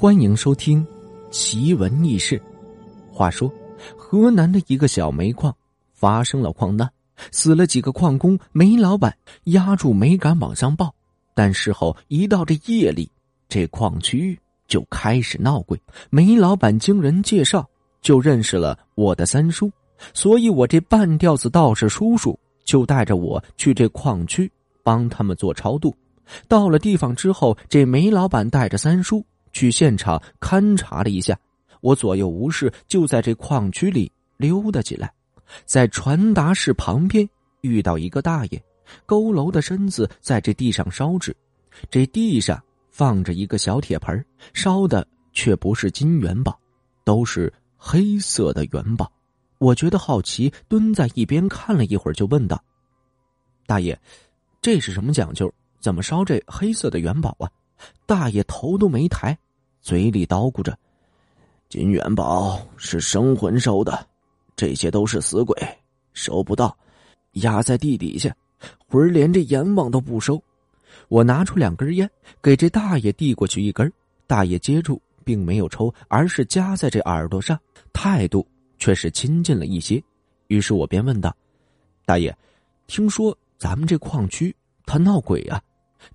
欢迎收听《奇闻异事》。话说，河南的一个小煤矿发生了矿难，死了几个矿工，煤老板压住没敢往上报。但事后一到这夜里，这矿区就开始闹鬼。煤老板经人介绍，就认识了我的三叔，所以我这半吊子道士叔叔就带着我去这矿区帮他们做超度。到了地方之后，这煤老板带着三叔去现场勘察了一下。我左右无事，就在这矿区里溜达起来。在传达室旁边遇到一个大爷，佝偻的身子在这地上烧纸。这地上放着一个小铁盆，烧的却不是金元宝，都是黑色的元宝。我觉得好奇，蹲在一边看了一会儿，就问道：“大爷，这是什么讲究？”怎么烧这黑色的元宝啊？大爷头都没抬，嘴里叨咕着：“金元宝是生魂收的，这些都是死鬼，收不到，压在地底下，魂连这阎王都不收。”我拿出两根烟，给这大爷递过去一根，大爷接住，并没有抽，而是夹在这耳朵上，态度却是亲近了一些。于是我便问道：“大爷，听说咱们这矿区他闹鬼啊？”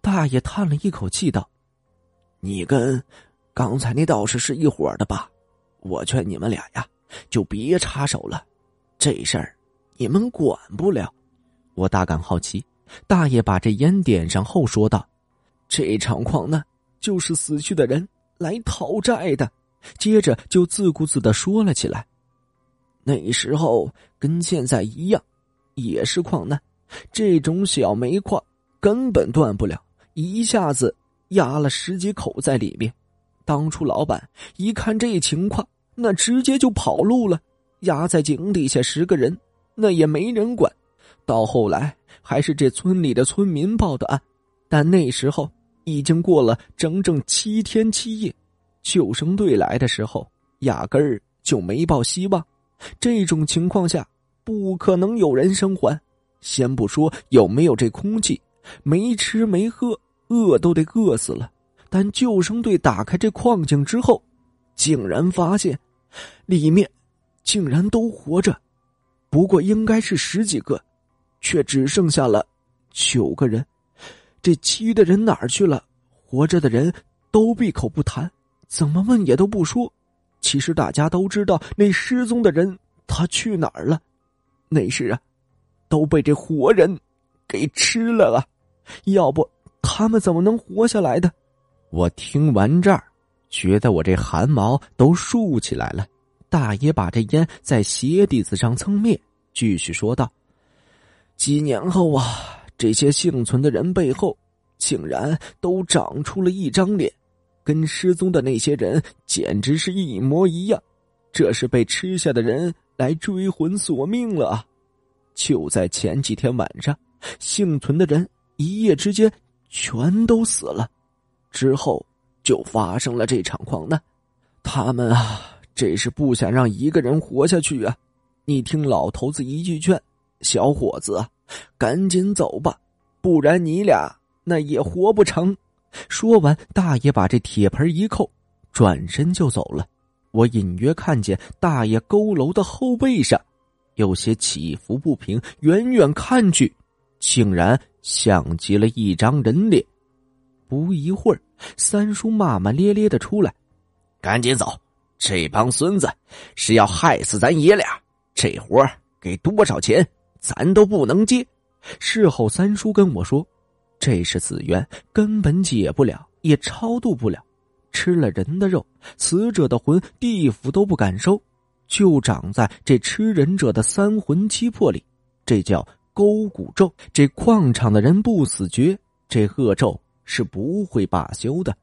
大爷叹了一口气道：“你跟刚才那道士是一伙的吧？我劝你们俩呀，就别插手了，这事儿你们管不了。”我大感好奇，大爷把这烟点上后说道：“这场矿难就是死去的人来讨债的。”接着就自顾自的说了起来：“那时候跟现在一样，也是矿难，这种小煤矿。”根本断不了，一下子压了十几口在里面。当初老板一看这情况，那直接就跑路了。压在井底下十个人，那也没人管。到后来还是这村里的村民报的案，但那时候已经过了整整七天七夜。救生队来的时候，压根儿就没抱希望。这种情况下，不可能有人生还。先不说有没有这空气。没吃没喝，饿都得饿死了。但救生队打开这矿井之后，竟然发现里面竟然都活着，不过应该是十几个，却只剩下了九个人。这其余的人哪儿去了？活着的人都闭口不谈，怎么问也都不说。其实大家都知道，那失踪的人他去哪儿了？那是啊，都被这活人给吃了啊！要不他们怎么能活下来的？我听完这儿，觉得我这汗毛都竖起来了。大爷把这烟在鞋底子上蹭灭，继续说道：“几年后啊，这些幸存的人背后，竟然都长出了一张脸，跟失踪的那些人简直是一模一样。这是被吃下的人来追魂索命了！就在前几天晚上，幸存的人。”一夜之间，全都死了，之后就发生了这场矿难。他们啊，这是不想让一个人活下去啊！你听老头子一句劝，小伙子，赶紧走吧，不然你俩那也活不成。说完，大爷把这铁盆一扣，转身就走了。我隐约看见大爷佝偻的后背上有些起伏不平，远远看去，竟然。像极了一张人脸。不一会儿，三叔骂骂咧咧的出来：“赶紧走！这帮孙子是要害死咱爷俩。这活给多少钱，咱都不能接。”事后，三叔跟我说：“这是死缘，根本解不了，也超度不了。吃了人的肉，死者的魂，地府都不敢收，就长在这吃人者的三魂七魄里。这叫……”勾骨咒，这矿场的人不死绝，这恶咒是不会罢休的。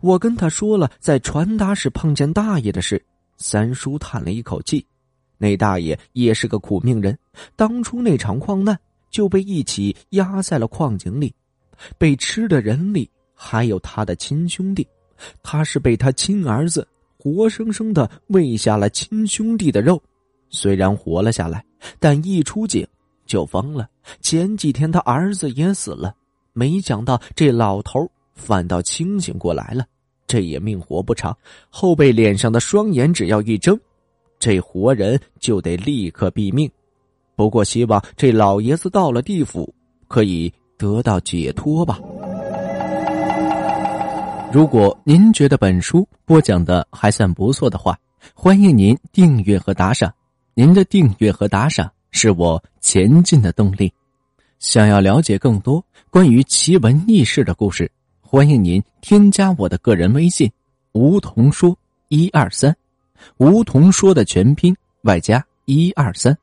我跟他说了在传达室碰见大爷的事，三叔叹了一口气。那大爷也是个苦命人，当初那场矿难就被一起压在了矿井里，被吃的人里还有他的亲兄弟，他是被他亲儿子活生生的喂下了亲兄弟的肉，虽然活了下来，但一出井。就疯了。前几天他儿子也死了，没想到这老头反倒清醒过来了。这也命活不长，后背脸上的双眼只要一睁，这活人就得立刻毙命。不过希望这老爷子到了地府可以得到解脱吧。如果您觉得本书播讲的还算不错的话，欢迎您订阅和打赏。您的订阅和打赏是我前进的动力。想要了解更多关于奇闻异事的故事，欢迎您添加我的个人微信“梧桐说一二三”，梧桐说的全拼外加一二三。